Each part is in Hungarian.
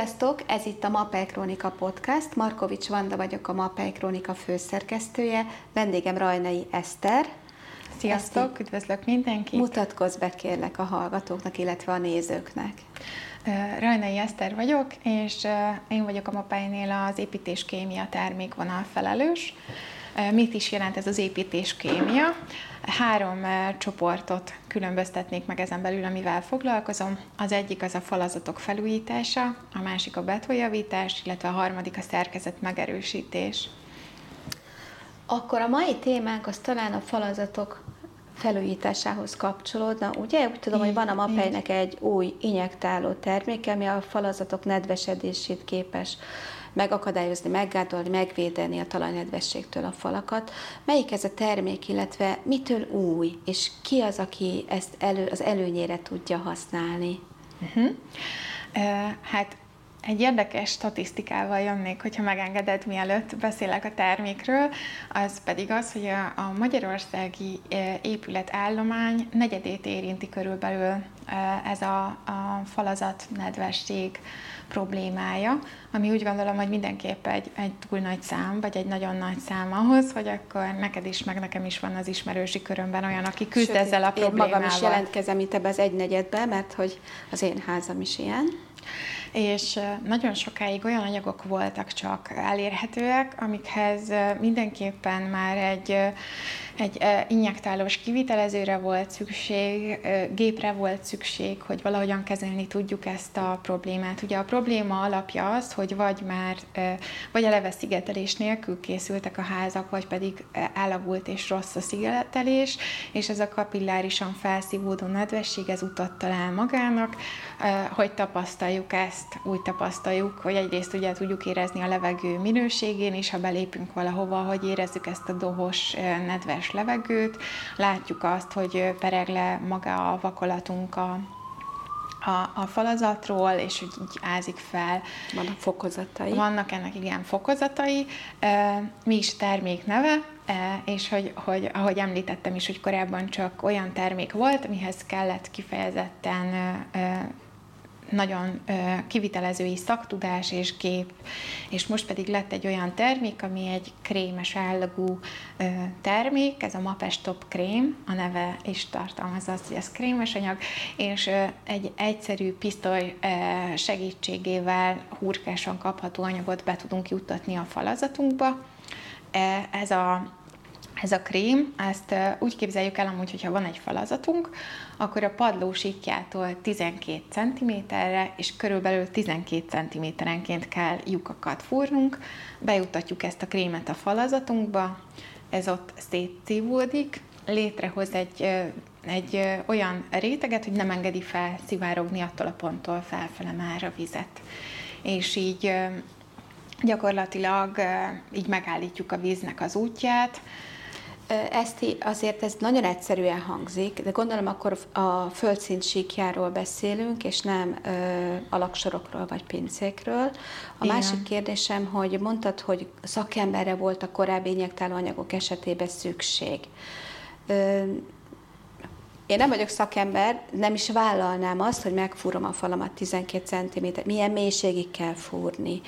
Sziasztok! Ez itt a Mapei Krónika Podcast. Markovics Vanda vagyok, a Mapei Krónika főszerkesztője. Vendégem Rajnai Eszter. Sziasztok! Eszti, üdvözlök mindenkit! Mutatkozz be kérlek a hallgatóknak, illetve a nézőknek. Rajnai Eszter vagyok, és én vagyok a Mapeinél az építéskémia termékvonal felelős. Mit is jelent ez az építéskémia? Három csoportot különböztetnék meg ezen belül, amivel foglalkozom. Az egyik az a falazatok felújítása, a másik a betonjavítás, illetve a harmadik a szerkezet megerősítés. Akkor a mai témánk az talán a falazatok felújításához kapcsolódna. Ugye úgy tudom, hogy van a mapejnek egy új injektáló terméke, ami a falazatok nedvesedését képes megakadályozni, meggátolni, megvédeni a talajnedvességtől a falakat. Melyik ez a termék, illetve mitől új, és ki az, aki ezt elő, az előnyére tudja használni? Uh-huh. Uh, hát egy érdekes statisztikával jönnék, hogyha megengeded, mielőtt beszélek a termékről, az pedig az, hogy a, a magyarországi épületállomány negyedét érinti körülbelül ez a, a falazat nedvesség problémája, ami úgy gondolom, hogy mindenképp egy, egy túl nagy szám, vagy egy nagyon nagy szám ahhoz, hogy akkor neked is, meg nekem is van az ismerősi körömben olyan, aki küzd Sőt, ezzel a problémával. Én magam is jelentkezem itt ebbe az egynegyedbe, mert hogy az én házam is ilyen és nagyon sokáig olyan anyagok voltak csak elérhetőek, amikhez mindenképpen már egy egy injektálós kivitelezőre volt szükség, gépre volt szükség, hogy valahogyan kezelni tudjuk ezt a problémát. Ugye a probléma alapja az, hogy vagy már, vagy eleve szigetelés nélkül készültek a házak, vagy pedig elavult és rossz a szigetelés, és ez a kapillárisan felszívódó nedvesség, ez utat talál magának. Hogy tapasztaljuk ezt? Úgy tapasztaljuk, hogy egyrészt ugye tudjuk érezni a levegő minőségén is, ha belépünk valahova, hogy érezzük ezt a dohos, nedves levegőt, látjuk azt, hogy pereg le maga a vakolatunk a, a, a falazatról, és hogy így ázik fel. Vannak fokozatai. Vannak ennek igen fokozatai. Mi is termék neve, és hogy, hogy ahogy említettem is, hogy korábban csak olyan termék volt, mihez kellett kifejezetten nagyon kivitelezői szaktudás és gép, és most pedig lett egy olyan termék, ami egy krémes állagú termék, ez a Mapes Top krém, a neve is tartalmazza azt, hogy ez krémes anyag, és egy egyszerű pisztoly segítségével hurkásan kapható anyagot be tudunk juttatni a falazatunkba. Ez a ez a krém, ezt úgy képzeljük el amúgy, hogyha van egy falazatunk, akkor a padló síkjától 12 cm-re és körülbelül 12 cm-enként kell lyukakat fúrnunk, bejutatjuk ezt a krémet a falazatunkba, ez ott szétszívódik, létrehoz egy, egy olyan réteget, hogy nem engedi fel szivárogni attól a ponttól felfele már a vizet. És így gyakorlatilag így megállítjuk a víznek az útját, ezt azért ez nagyon egyszerűen hangzik, de gondolom akkor a földszint síkjáról beszélünk, és nem ö, alaksorokról vagy pincékről. A Igen. másik kérdésem, hogy mondtad, hogy szakemberre volt a korábbi injektáló anyagok esetében szükség. Ö, én nem vagyok szakember, nem is vállalnám azt, hogy megfúrom a falamat 12 cm. Milyen mélységig kell fúrni?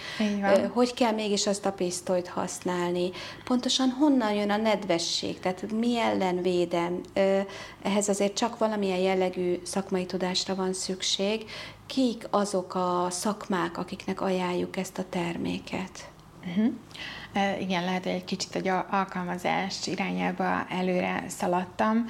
Hogy kell mégis azt a pisztolyt használni? Pontosan honnan jön a nedvesség? Tehát mi ellen védem? Ehhez azért csak valamilyen jellegű szakmai tudásra van szükség. Kik azok a szakmák, akiknek ajánljuk ezt a terméket? Uh-huh. Igen, lehet, hogy egy kicsit egy alkalmazás irányába előre szaladtam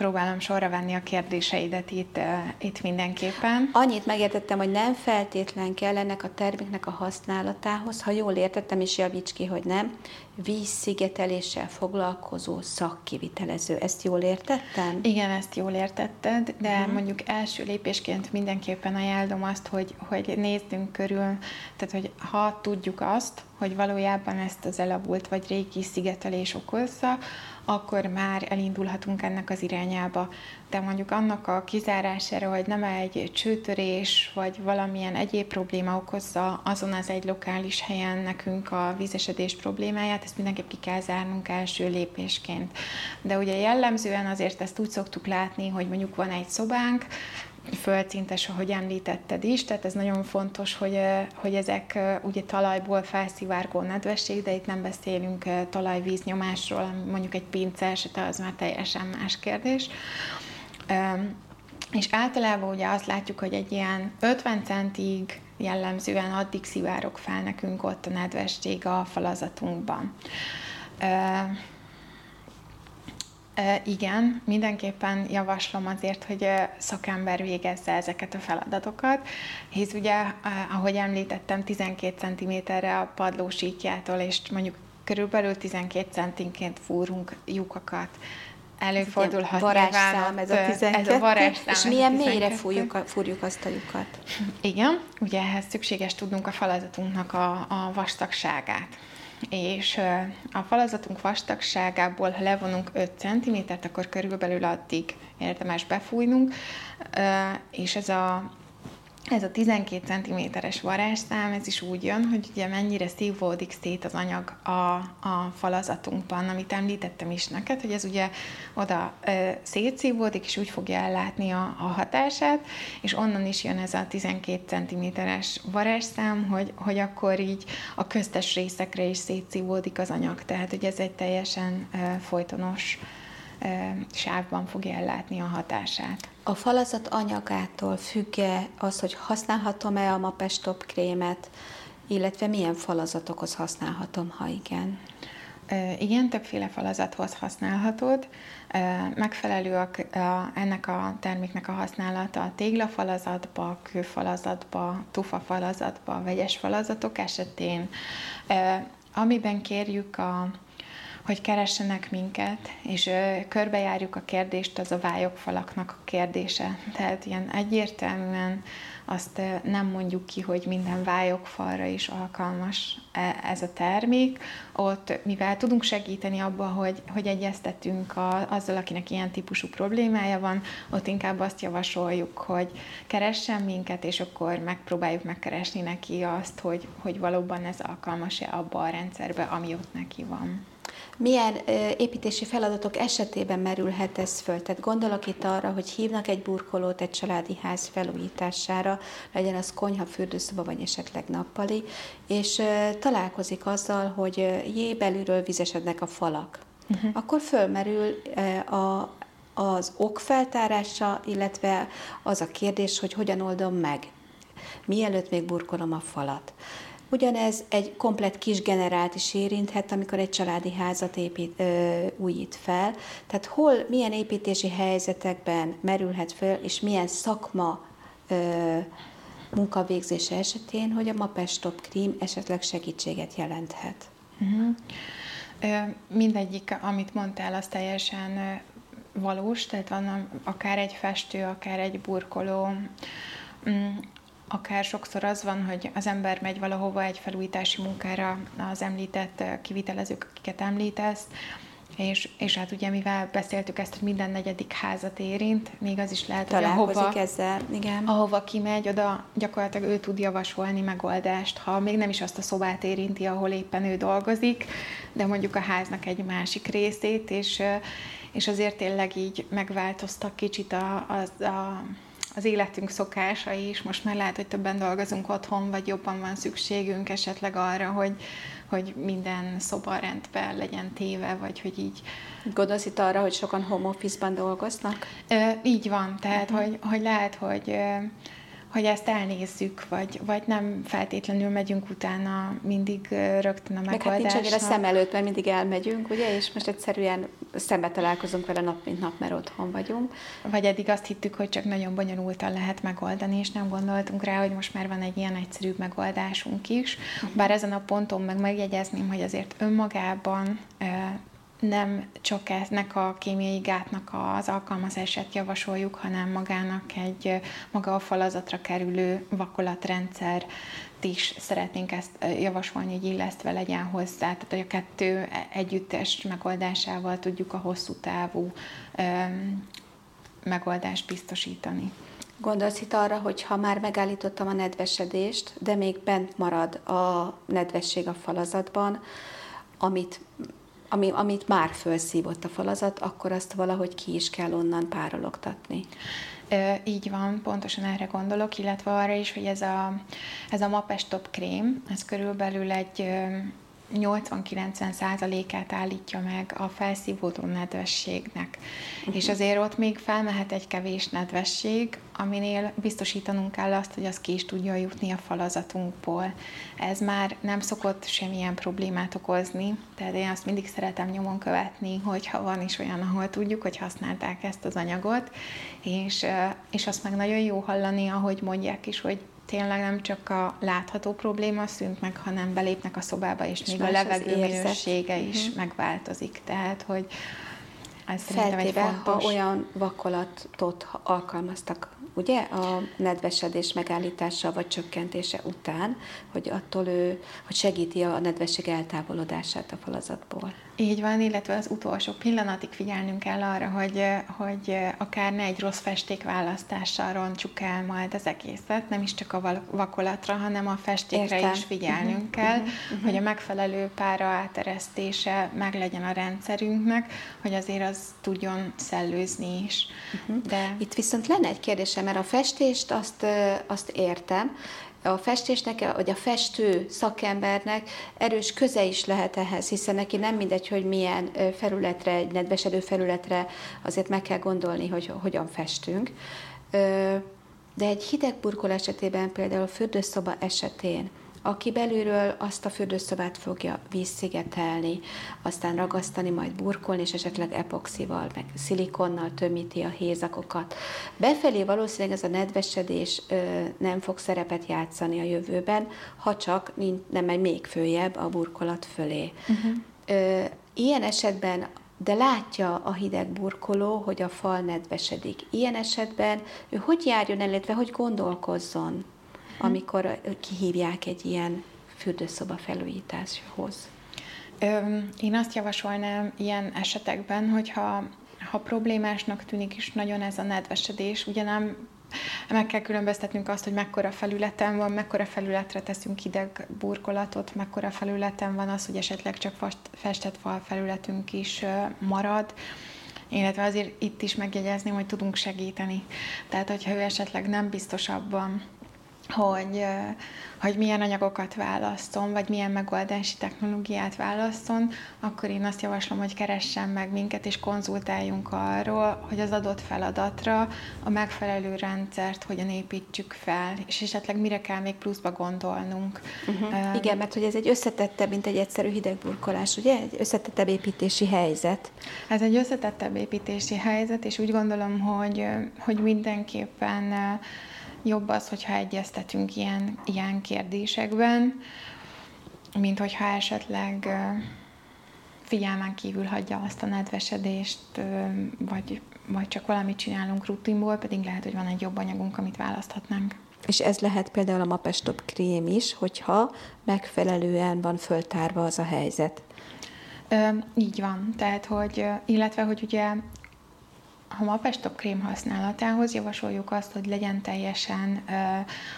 próbálom sorra venni a kérdéseidet itt, itt mindenképpen. Annyit megértettem, hogy nem feltétlen kell ennek a terméknek a használatához, ha jól értettem, és javíts ki, hogy nem, vízszigeteléssel foglalkozó szakkivitelező. Ezt jól értettem? Igen, ezt jól értetted, de uh-huh. mondjuk első lépésként mindenképpen ajánlom azt, hogy, hogy nézzünk körül, tehát hogy ha tudjuk azt, hogy valójában ezt az elavult vagy régi szigetelés okozza, akkor már elindulhatunk ennek az irányába. De mondjuk annak a kizárására, hogy nem egy csőtörés, vagy valamilyen egyéb probléma okozza azon az egy lokális helyen nekünk a vízesedés problémáját, ezt mindenképp ki kell zárnunk első lépésként. De ugye jellemzően azért ezt úgy szoktuk látni, hogy mondjuk van egy szobánk, földszintes, ahogy említetted is, tehát ez nagyon fontos, hogy, hogy ezek ugye talajból felszivárgó nedvesség, de itt nem beszélünk talajvíznyomásról, mondjuk egy pince esete, az már teljesen más kérdés. És általában ugye azt látjuk, hogy egy ilyen 50 centig jellemzően addig szivárok fel nekünk ott a nedvesség a falazatunkban. Igen, mindenképpen javaslom azért, hogy szakember végezze ezeket a feladatokat, hisz ugye, ahogy említettem, 12 cm-re a padlósítjától, és mondjuk körülbelül 12 centinként fúrunk lyukakat. Előfordulhat varázsszám, ez a 12. Ez a varázsszám. És milyen mélyre fúrjuk, a, fúrjuk azt a lyukat? Igen, ugye ehhez szükséges tudnunk a falazatunknak a, a vastagságát és a falazatunk vastagságából, ha levonunk 5 cm, akkor körülbelül addig érdemes befújnunk, és ez a ez a 12 cm-es varázsszám, ez is úgy jön, hogy ugye mennyire szívódik szét az anyag a, a falazatunkban, amit említettem is neked, hogy ez ugye oda e, szétszívódik, és úgy fogja ellátni a, a hatását, és onnan is jön ez a 12 cm-es varázsszám, hogy, hogy akkor így a köztes részekre is szétszívódik az anyag, tehát hogy ez egy teljesen e, folytonos sávban fogja ellátni a hatását. A falazat anyagától függ-e az, hogy használhatom-e a Mapestop krémet, illetve milyen falazatokhoz használhatom, ha igen? Igen, többféle falazathoz használhatod. Megfelelő a, a, ennek a terméknek a használata a téglafalazatba, kőfalazatba, tufafalazatba, vegyes falazatok esetén. Amiben kérjük a, hogy keressenek minket, és ö, körbejárjuk a kérdést, az a vályokfalaknak a kérdése. Tehát ilyen egyértelműen azt ö, nem mondjuk ki, hogy minden vályokfalra is alkalmas e, ez a termék. Ott, mivel tudunk segíteni abba, hogy, hogy egyeztetünk a, azzal, akinek ilyen típusú problémája van, ott inkább azt javasoljuk, hogy keressen minket, és akkor megpróbáljuk megkeresni neki azt, hogy, hogy valóban ez alkalmas-e abba a rendszerbe, ami ott neki van. Milyen építési feladatok esetében merülhet ez föl? Tehát gondolok itt arra, hogy hívnak egy burkolót egy családi ház felújítására, legyen az konyha, fürdőszoba, vagy esetleg nappali, és találkozik azzal, hogy jé, belülről vizesednek a falak. Uh-huh. Akkor fölmerül a, az ok feltárása, illetve az a kérdés, hogy hogyan oldom meg, mielőtt még burkolom a falat. Ugyanez egy komplet kis generált is érinthet, amikor egy családi házat épít, ö, újít fel. Tehát hol, milyen építési helyzetekben merülhet fel, és milyen szakma ö, munkavégzése esetén, hogy a Mapestop Krim esetleg segítséget jelenthet. Uh-huh. Mindegyik, amit mondtál, az teljesen valós, tehát van akár egy festő, akár egy burkoló, mm, akár sokszor az van, hogy az ember megy valahova egy felújítási munkára, az említett kivitelezők, akiket említesz, és, és hát ugye mivel beszéltük ezt, hogy minden negyedik házat érint, még az is lehet, hogy ahova, ezzel, igen. ahova kimegy, oda gyakorlatilag ő tud javasolni megoldást, ha még nem is azt a szobát érinti, ahol éppen ő dolgozik, de mondjuk a háznak egy másik részét, és, és azért tényleg így megváltoztak kicsit a, a, a az életünk szokásai is, most már lehet, hogy többen dolgozunk otthon, vagy jobban van szükségünk esetleg arra, hogy, hogy minden szoba rendben legyen téve, vagy hogy így... Gondolsz itt arra, hogy sokan home office-ban dolgoznak? Ö, így van, tehát uh-huh. hogy, hogy lehet, hogy hogy ezt elnézzük, vagy, vagy nem feltétlenül megyünk utána mindig rögtön a megoldásnak. Meg hát nincs a szem előtt, mert mindig elmegyünk, ugye, és most egyszerűen szembe találkozunk vele nap mint nap, mert otthon vagyunk. Vagy eddig azt hittük, hogy csak nagyon bonyolultan lehet megoldani, és nem gondoltunk rá, hogy most már van egy ilyen egyszerű megoldásunk is. Uh-huh. Bár ezen a ponton meg megjegyezném, hogy azért önmagában nem csak ennek a kémiai gátnak az alkalmazását javasoljuk, hanem magának egy maga a falazatra kerülő vakolatrendszer is szeretnénk ezt javasolni, hogy illesztve legyen hozzá, tehát hogy a kettő együttes megoldásával tudjuk a hosszú távú megoldást biztosítani. Gondolsz itt arra, hogy ha már megállítottam a nedvesedést, de még bent marad a nedvesség a falazatban, amit ami, amit már felszívott a falazat, akkor azt valahogy ki is kell onnan párologtatni. Így van, pontosan erre gondolok, illetve arra is, hogy ez a, ez a Mapestop krém, ez körülbelül egy 80-90 százalékát állítja meg a felszívódó nedvességnek. Uh-huh. És azért ott még felmehet egy kevés nedvesség, aminél biztosítanunk kell azt, hogy az ki is tudja jutni a falazatunkból. Ez már nem szokott semmilyen problémát okozni, tehát én azt mindig szeretem nyomon követni, hogyha van is olyan, ahol tudjuk, hogy használták ezt az anyagot, és, és azt meg nagyon jó hallani, ahogy mondják is, hogy tényleg nem csak a látható probléma szűnt meg, hanem belépnek a szobába, és, és még a levegő minősége is uh-huh. megváltozik. Tehát, hogy ez Feltéve, ha olyan vakolatot alkalmaztak ugye, a nedvesedés megállítása vagy csökkentése után, hogy attól ő, hogy segíti a nedvesség eltávolodását a falazatból. Így van, illetve az utolsó pillanatig figyelnünk kell arra, hogy, hogy akár ne egy rossz festék választással roncsuk el majd az egészet, nem is csak a vakolatra, hanem a festékre Értem. is figyelnünk uh-huh, kell, uh-huh. hogy a megfelelő pára áteresztése meg legyen a rendszerünknek, hogy azért az tudjon szellőzni is. Uh-huh. De... Itt viszont lenne egy kérdésem, mert a festést azt, azt értem, a festésnek, vagy a festő szakembernek erős köze is lehet ehhez, hiszen neki nem mindegy, hogy milyen felületre, egy nedvesedő felületre azért meg kell gondolni, hogy hogyan festünk. De egy hideg burkol esetében, például a fürdőszoba esetén, aki belülről azt a fürdőszobát fogja vízszigetelni, aztán ragasztani, majd burkolni, és esetleg epoxival, meg szilikonnal tömíti a hézakokat. Befelé valószínűleg ez a nedvesedés ö, nem fog szerepet játszani a jövőben, ha csak nem megy még följebb a burkolat fölé. Uh-huh. Ö, ilyen esetben de látja a hideg burkoló, hogy a fal nedvesedik. Ilyen esetben ő hogy járjon el, illetve hogy gondolkozzon? Amikor kihívják egy ilyen fürdőszoba felújításhoz? Én azt javasolnám ilyen esetekben, hogyha ha problémásnak tűnik is nagyon ez a nedvesedés, ugye nem meg kell különböztetnünk azt, hogy mekkora felületen van, mekkora felületre teszünk hideg burkolatot, mekkora felületen van az, hogy esetleg csak festett fal felületünk is marad, illetve azért itt is megjegyezném, hogy tudunk segíteni. Tehát, hogyha ő esetleg nem biztos abban, hogy, hogy milyen anyagokat választom, vagy milyen megoldási technológiát választom, akkor én azt javaslom, hogy keressen meg minket, és konzultáljunk arról, hogy az adott feladatra a megfelelő rendszert hogyan építsük fel, és esetleg mire kell még pluszba gondolnunk. Uh-huh. Uh, Igen, mert hogy ez egy összetettebb, mint egy egyszerű hidegburkolás, ugye? Egy összetettebb építési helyzet. Ez egy összetettebb építési helyzet, és úgy gondolom, hogy, hogy mindenképpen jobb az, hogyha egyeztetünk ilyen, ilyen kérdésekben, mint hogyha esetleg figyelmen kívül hagyja azt a nedvesedést, vagy, vagy csak valamit csinálunk rutinból, pedig lehet, hogy van egy jobb anyagunk, amit választhatnánk. És ez lehet például a Mapestop krém is, hogyha megfelelően van föltárva az a helyzet. Ö, így van, tehát, hogy, illetve, hogy ugye a mapestop krém használatához javasoljuk azt, hogy legyen teljesen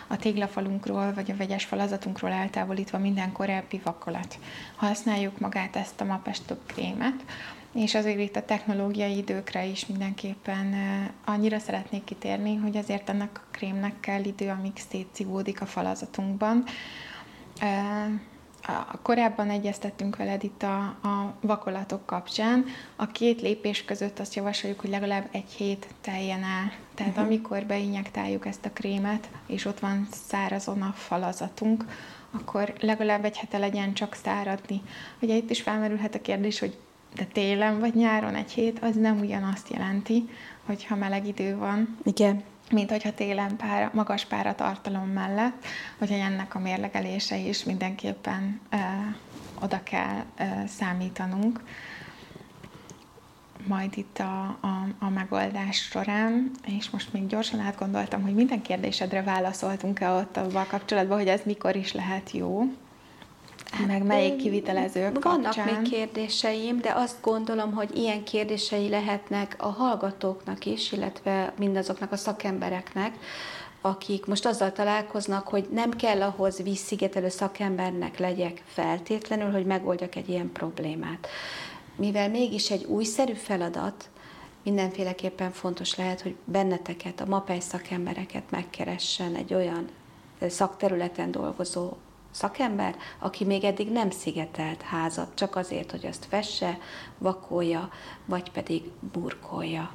a téglafalunkról vagy a vegyes falazatunkról eltávolítva minden korábbi vakolat. Használjuk magát ezt a mapestop krémet, és azért itt a technológiai időkre is mindenképpen annyira szeretnék kitérni, hogy azért ennek a krémnek kell idő, amíg szétszívódik a falazatunkban korábban egyeztettünk veled itt a, a vakolatok kapcsán. A két lépés között azt javasoljuk, hogy legalább egy hét teljen el. Tehát uh-huh. amikor beinjektáljuk ezt a krémet, és ott van szárazon a falazatunk, akkor legalább egy hete legyen csak száradni. Ugye itt is felmerülhet a kérdés, hogy de télen vagy nyáron egy hét, az nem ugyanazt jelenti, hogyha meleg idő van. Igen mint hogyha télen pára, magas páratartalom mellett, hogy ennek a mérlegelése is mindenképpen ö, oda kell ö, számítanunk majd itt a, a, a megoldás során, és most még gyorsan átgondoltam, hogy minden kérdésedre válaszoltunk-e ott abban kapcsolatban, hogy ez mikor is lehet jó. Hát, meg melyik kivitelezők Vannak kapcsán. még kérdéseim, de azt gondolom, hogy ilyen kérdései lehetnek a hallgatóknak is, illetve mindazoknak a szakembereknek, akik most azzal találkoznak, hogy nem kell ahhoz vízszigetelő szakembernek legyek feltétlenül, hogy megoldjak egy ilyen problémát. mivel mégis egy újszerű feladat, mindenféleképpen fontos lehet, hogy benneteket, a MAPEI szakembereket megkeressen egy olyan szakterületen dolgozó szakember, aki még eddig nem szigetelt házat, csak azért, hogy azt fesse, vakolja, vagy pedig burkolja.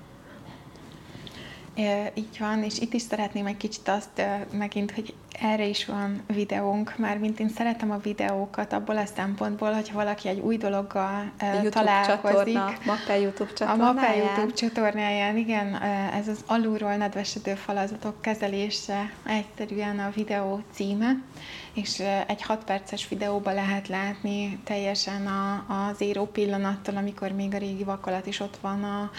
Így van, és itt is szeretném egy kicsit azt megint, hogy erre is van videónk, már mint én szeretem a videókat abból a szempontból, hogy valaki egy új dologgal YouTube találkozik. Csatorna, Mappe YouTube csatornáján. A Mappe YouTube csatornáján, igen, ez az alulról nedvesedő falazatok kezelése egyszerűen a videó címe, és egy 6 perces videóban lehet látni teljesen a, az éró pillanattól, amikor még a régi vakolat is ott van a,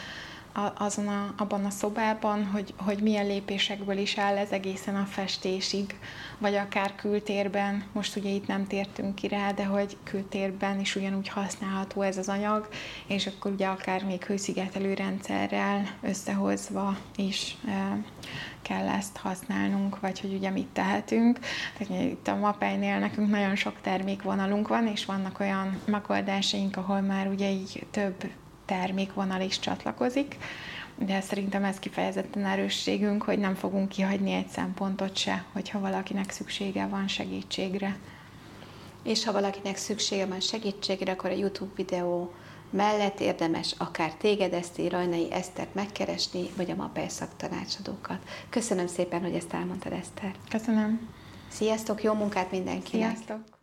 azon a, abban a szobában, hogy, hogy milyen lépésekből is áll ez egészen a festésig, vagy akár kültérben, most ugye itt nem tértünk ki rá, de hogy kültérben is ugyanúgy használható ez az anyag, és akkor ugye akár még hőszigetelő rendszerrel összehozva is e, kell ezt használnunk, vagy hogy ugye mit tehetünk. Tehát itt a Mapeinél nekünk nagyon sok termékvonalunk van, és vannak olyan megoldásaink, ahol már ugye így több termékvonal is csatlakozik, de szerintem ez kifejezetten erősségünk, hogy nem fogunk kihagyni egy szempontot se, hogyha valakinek szüksége van segítségre. És ha valakinek szüksége van segítségre, akkor a YouTube videó mellett érdemes akár téged, Eszti, Rajnai Esztert megkeresni, vagy a MAPEL szaktanácsadókat. Köszönöm szépen, hogy ezt elmondtad, Eszter. Köszönöm. Sziasztok, jó munkát mindenkinek! Sziasztok!